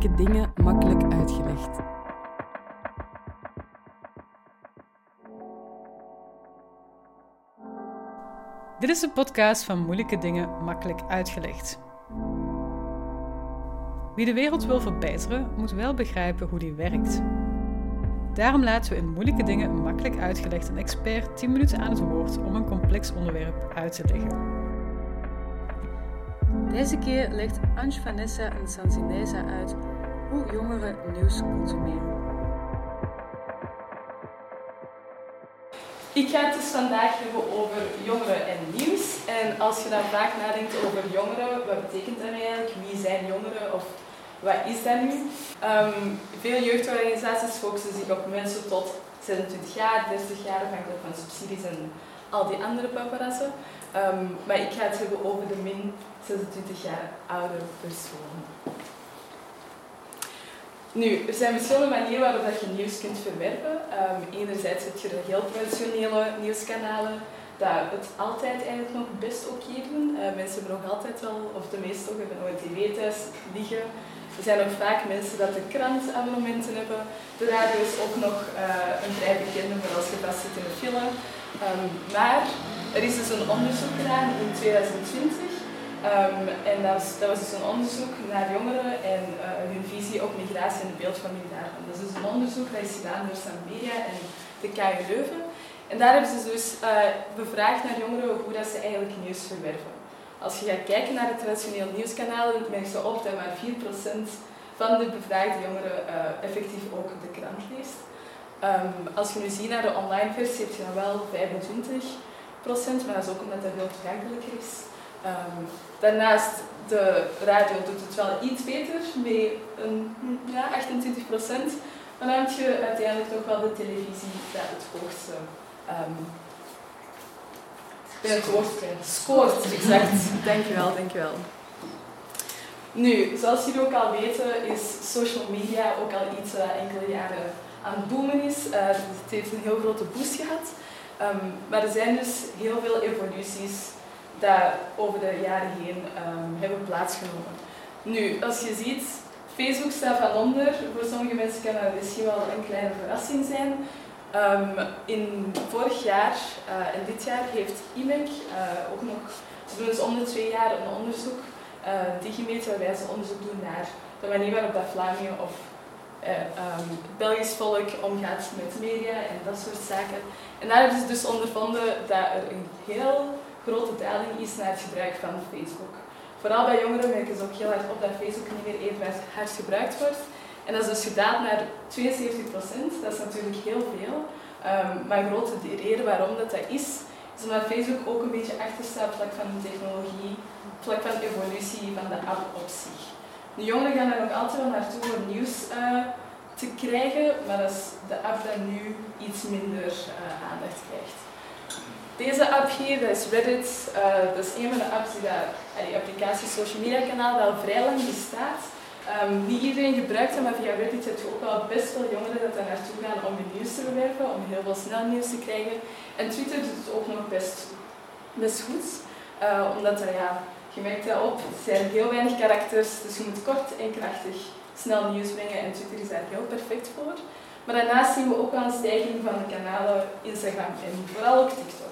Moeilijke dingen makkelijk uitgelegd. Dit is de podcast van Moeilijke dingen makkelijk uitgelegd. Wie de wereld wil verbeteren, moet wel begrijpen hoe die werkt. Daarom laten we in moeilijke dingen makkelijk uitgelegd een expert 10 minuten aan het woord om een complex onderwerp uit te leggen. Deze keer legt Ange Vanessa en Sanzineza uit hoe jongeren nieuws consumeren. Ik ga het dus vandaag hebben over jongeren en nieuws. En als je dan vaak nadenkt over jongeren, wat betekent dat eigenlijk? Wie zijn jongeren of wat is dat nu? Um, veel jeugdorganisaties focussen zich op mensen tot 26 jaar, 30 jaar, afhankelijk van subsidies en al die andere paparazzen. Um, maar ik ga het hebben over de min 26 jaar oude persoon. Nu, er zijn verschillende manieren waarop dat je nieuws kunt verwerpen. Um, enerzijds heb je de heel traditionele nieuwskanalen, dat het altijd eigenlijk nog best oké doen. Uh, mensen hebben nog altijd wel, of de meesten toch, hebben nog tv thuis liggen. Er zijn ook vaak mensen dat de krantabonnementen hebben. De radio is ook nog uh, een vrij bekende, maar als je vast zit in de file. Um, maar er is dus een onderzoek gedaan in 2020 Um, en dat was, dat was dus een onderzoek naar jongeren en uh, hun visie op migratie en de beeldvorming daarvan. Dat is dus een onderzoek dat is gedaan door Media en de KU Leuven. En daar hebben ze dus uh, bevraagd naar jongeren hoe dat ze eigenlijk nieuws verwerven. Als je gaat kijken naar de traditionele nieuwskanalen, merk je op dat maar 4% van de bevraagde jongeren uh, effectief ook de krant leest. Um, als je nu ziet naar de online versie, heb je dan wel 25%, maar dat is ook omdat dat veel toegankelijker is. Um, daarnaast, de radio doet het wel iets beter, met een, ja, 28 procent. Maar dan heb je uiteindelijk toch wel de televisie dat het hoogste um, het woord scoort. Exact. dankjewel, dankjewel. Nu, zoals jullie ook al weten, is social media ook al iets dat enkele jaren aan het boomen is. Uh, het heeft een heel grote boost gehad. Um, maar er zijn dus heel veel evoluties dat over de jaren heen um, hebben plaatsgenomen. Nu, als je ziet, Facebook staat van onder. Voor sommige mensen kan dat misschien wel een kleine verrassing zijn. Um, in vorig jaar uh, en dit jaar heeft IMEC uh, ook nog, ze doen dus om de twee jaar een onderzoek, uh, waarbij ze onderzoek doen naar de manier waarop dat Vlamingen of um, Belgisch volk omgaat met media en dat soort zaken. En daar hebben ze dus ondervonden dat er een heel grote daling is naar het gebruik van Facebook. Vooral bij jongeren merken ze ook heel hard op dat Facebook niet meer even hard gebruikt wordt. En dat is dus gedaald naar 72 procent. Dat is natuurlijk heel veel. Um, maar grote reden waarom dat, dat is, is omdat Facebook ook een beetje achterstaat op vlak van de technologie, vlak van de evolutie van de app op zich. De jongeren gaan daar nog altijd wel naartoe om nieuws uh, te krijgen, maar dat is de app dat nu iets minder uh, aandacht krijgt. Deze app hier, dat is Reddit. Uh, dat is een van de apps die daar, die applicatie social media kanaal dat al vrij lang bestaat. Um, niet iedereen gebruikt het, maar via Reddit heb je ook wel best veel jongeren dat daar naartoe gaan om hun nieuws te bewerken, om heel veel snel nieuws te krijgen. En Twitter doet het ook nog best, goed, uh, omdat er, ja, je merkt dat op, er zijn heel weinig karakters, dus je moet kort en krachtig snel nieuws brengen en Twitter is daar heel perfect voor. Maar daarnaast zien we ook wel een stijging van de kanalen Instagram en vooral ook TikTok.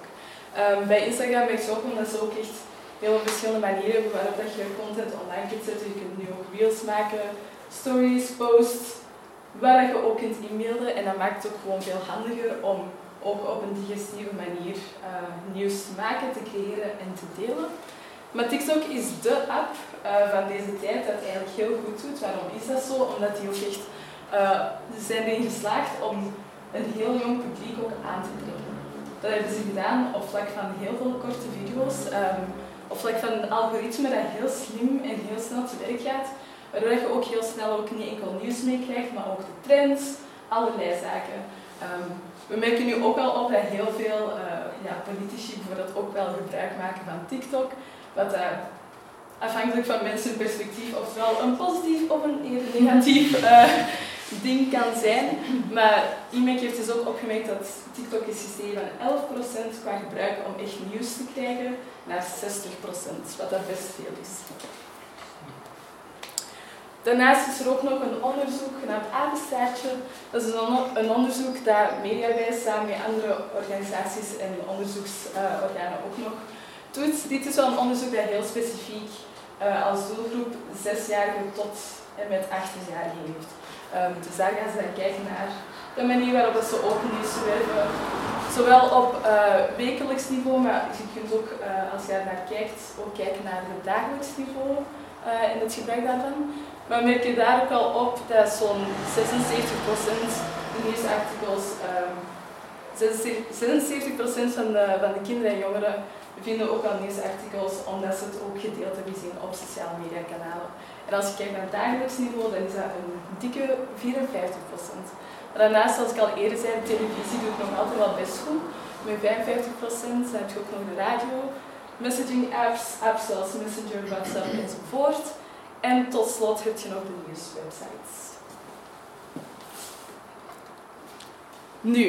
Um, bij Instagram merk je ook omdat ze ook echt heel verschillende manieren waarop dat je content online kunt zetten. Je kunt nu ook reels maken, stories, posts, waar je ook kunt e-mailen. En dat maakt het ook gewoon veel handiger om ook op een digestieve manier uh, nieuws te maken, te creëren en te delen. Maar TikTok is de app uh, van deze tijd dat eigenlijk heel goed doet. Waarom is dat zo? Omdat die ook echt uh, zijn erin geslaagd om een heel jong publiek ook aan te trekken. Dat hebben ze gedaan op vlak van heel veel korte video's. Um, op vlak van een algoritme dat heel slim en heel snel te werk gaat. Waardoor je ook heel snel ook niet enkel nieuws meekrijgt, maar ook de trends, allerlei zaken. Um, we merken nu ook al op dat heel veel uh, ja, politici bijvoorbeeld ook wel gebruik maken van TikTok. Wat uh, afhankelijk van mensen perspectief ofwel een positief of een negatief uh, ding kan zijn. Maar IMEC heeft dus ook opgemerkt dat TikTok is gestegen van 11% qua gebruik om echt nieuws te krijgen naar 60%, wat dat best veel is. Daarnaast is er ook nog een onderzoek genaamd Apenstaartje. Dat is een onderzoek dat Mediawijs samen met andere organisaties en onderzoeksorganen ook nog doet. Dit is wel een onderzoek dat heel specifiek uh, als doelgroep 6-jarigen tot en met 18-jarigen heeft. Um, dus daar gaan ze dan kijken naar de manier waarop ze open nieuws werven. Zowel op uh, wekelijks niveau, maar je kunt ook, uh, als je daar naar kijkt, ook kijken naar het dagelijks niveau en het gebruik daarvan. Maar merk je daar ook al op dat zo'n 76% de nieuwsartikels, um, 76% van van de kinderen en jongeren vinden ook al nieuwsartikels omdat ze het ook gedeeld hebben gezien op sociale media kanalen. En als je kijkt naar het dagelijks niveau, dan is dat een dikke 54%. Maar daarnaast, zoals ik al eerder zei, televisie doet nog altijd wel best goed. Met 55% dan heb je ook nog de radio, messaging apps, apps zoals Messenger, WhatsApp enzovoort. En tot slot heb je nog de nieuwswebsites. Nu,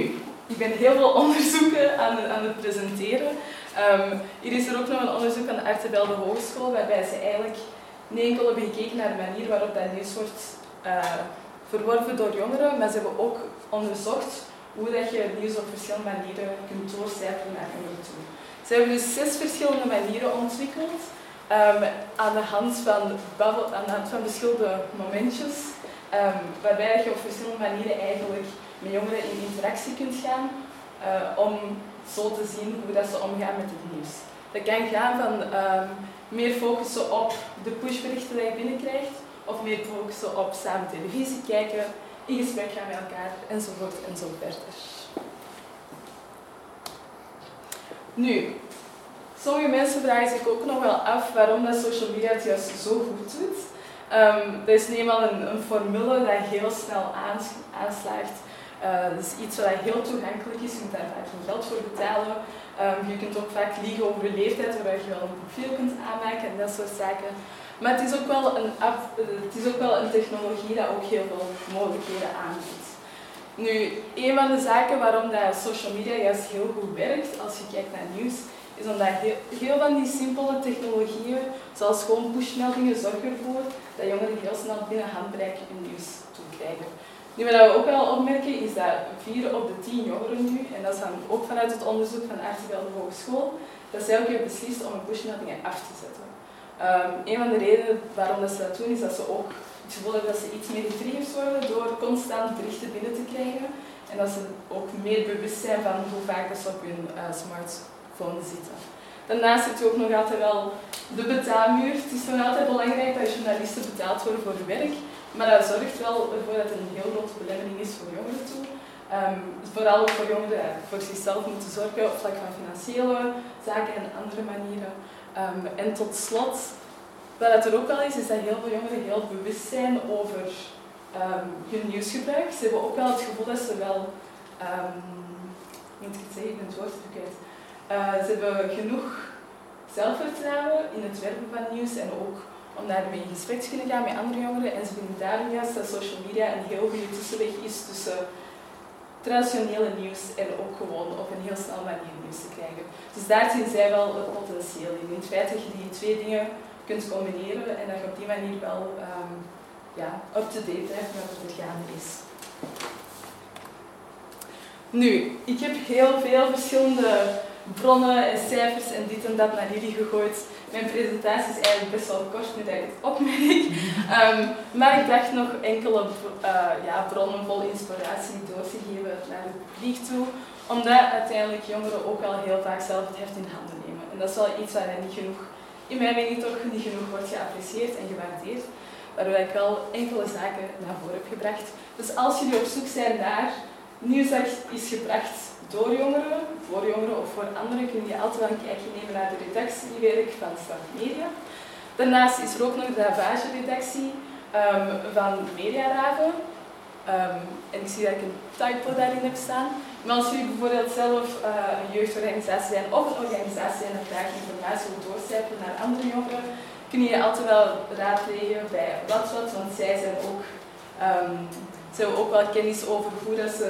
ik ben heel veel onderzoeken aan, aan het presenteren. Um, hier is er ook nog een onderzoek aan de Artebelde Hogeschool, waarbij ze eigenlijk niet enkel hebben gekeken naar de manier waarop dat nieuws wordt uh, verworven door jongeren, maar ze hebben ook onderzocht hoe dat je nieuws op verschillende manieren kunt doorcijpelen naar jongeren toe. Ze hebben dus zes verschillende manieren ontwikkeld um, aan, de hand van hand van verschillende momentjes, um, waarbij je op verschillende manieren eigenlijk met jongeren in interactie kunt gaan uh, om zo te zien hoe dat ze omgaan met het nieuws. Dat kan gaan van um, meer focussen op de pushberichten die je binnenkrijgt, of meer focussen op samen televisie kijken, in gesprek gaan met elkaar, enzovoort en zo verder. Nu, sommige mensen vragen zich ook nog wel af waarom dat social media het juist zo goed doet. Dat is eenmaal een, een formule dat heel snel aanslaagt uh, is iets wat heel toegankelijk is, je moet daar vaak geen geld voor betalen. Um, je kunt ook vaak liegen over je leeftijd, waarbij je wel een profiel kunt aanmaken en dat soort zaken. Maar het is ook wel een, app, het is ook wel een technologie dat ook heel veel mogelijkheden aanbiedt. Nu, een van de zaken waarom dat social media juist heel goed werkt, als je kijkt naar nieuws, is omdat heel, heel van die simpele technologieën, zoals gewoon pushmeldingen, zorgen ervoor dat jongeren heel snel binnen handbereik hun nieuws toekrijgen. Nu, wat we ook wel opmerken is dat 4 op de 10 jongeren nu, en dat is dan ook vanuit het onderzoek van de Hogeschool, dat zij ook hebben beslist om hun pushmeldingen af te zetten. Um, een van de redenen waarom dat ze dat doen, is dat ze ook het gevoel hebben dat ze iets meer getriggerd worden door constant berichten binnen te krijgen. En dat ze ook meer bewust zijn van hoe vaak dat ze op hun uh, smartphone zitten. Daarnaast je ook nog altijd wel de betaalmuur. Het is nog altijd belangrijk dat journalisten betaald worden voor hun werk. Maar dat zorgt wel ervoor dat het een heel grote belemmering is voor jongeren toe. Um, vooral voor jongeren die voor zichzelf moeten zorgen op vlak van financiële zaken en andere manieren. Um, en tot slot, wat er ook wel is, is dat heel veel jongeren heel bewust zijn over um, hun nieuwsgebruik. Ze hebben ook wel het gevoel dat ze wel, moet ik het zeggen, ben het woord. Uh, ze hebben genoeg zelfvertrouwen in het werken van nieuws en ook om daarmee in gesprek te kunnen gaan met andere jongeren. En ze vinden daarom juist dat social media een heel goede tussenweg is tussen traditionele nieuws en ook gewoon op een heel snel manier nieuws te krijgen. Dus daar zien zij wel het potentieel in. In het feit dat je die twee dingen kunt combineren en dat je op die manier wel um, ja, up-to-date blijft met wat er gaande is. Nu, ik heb heel veel verschillende bronnen en cijfers en dit en dat naar jullie gegooid. Mijn presentatie is eigenlijk best wel kort, nu dat ik het opmerk. Um, maar ik dacht nog enkele uh, ja, bronnen vol inspiratie door te geven naar het publiek toe. Omdat uiteindelijk jongeren ook al heel vaak zelf het heft in handen nemen. En dat is wel iets waar niet genoeg, in mijn mening toch niet genoeg wordt geapprecieerd en gewaardeerd. Waardoor ik wel enkele zaken naar voren heb gebracht. Dus als jullie op zoek zijn naar nieuws dat is gebracht door jongeren, voor jongeren of voor anderen, kun je altijd wel een kijkje nemen naar de redactiewerk van Start Media. Daarnaast is er ook nog de ravage-redactie um, van Mediaraven. Um, en ik zie dat ik een typo daarin heb staan. Maar als jullie bijvoorbeeld zelf uh, een jeugdorganisatie zijn of een organisatie en dan graag informatie wil doorcijpelen naar andere jongeren, kun je altijd wel raadplegen bij WhatsApp, want zij zijn ook, um, hebben ook wel kennis over hoe dat ze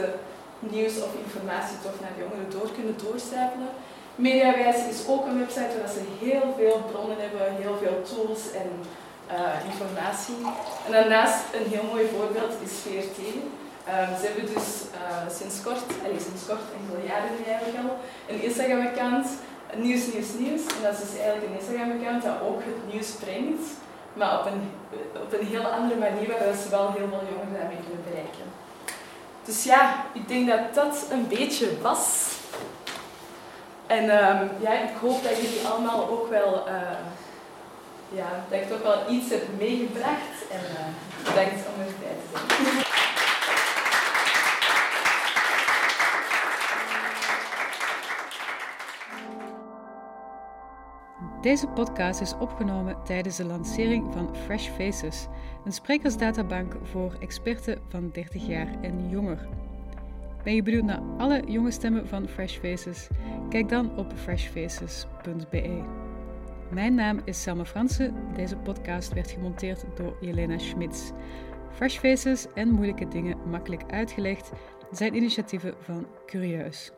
nieuws of informatie toch naar jongeren door kunnen doorcijpelen. Mediawijs is ook een website waar ze heel veel bronnen hebben, heel veel tools en informatie. En daarnaast een heel mooi voorbeeld is VRT. Ehm, ze hebben dus sinds kort, allez, sinds kort, enkele jaren eigenlijk al, een Instagram-account, Nieuws, Nieuws, Nieuws. En dat is dus eigenlijk een Instagram-account dat ook het nieuws brengt, maar op een, op een heel andere manier, waar ze wel heel veel jongeren daarmee kunnen bereiken. Dus ja, ik denk dat dat een beetje was. En um, ja, ik hoop dat jullie allemaal ook wel, uh, ja, dat ik toch wel iets heb meegebracht. En uh, bedankt om erbij te zijn. Deze podcast is opgenomen tijdens de lancering van Fresh Faces, een sprekersdatabank voor experten van 30 jaar en jonger. Ben je benieuwd naar alle jonge stemmen van Fresh Faces? Kijk dan op freshfaces.be. Mijn naam is Selma Fransen. Deze podcast werd gemonteerd door Jelena Schmitz. Fresh Faces en moeilijke dingen makkelijk uitgelegd zijn initiatieven van Curieus.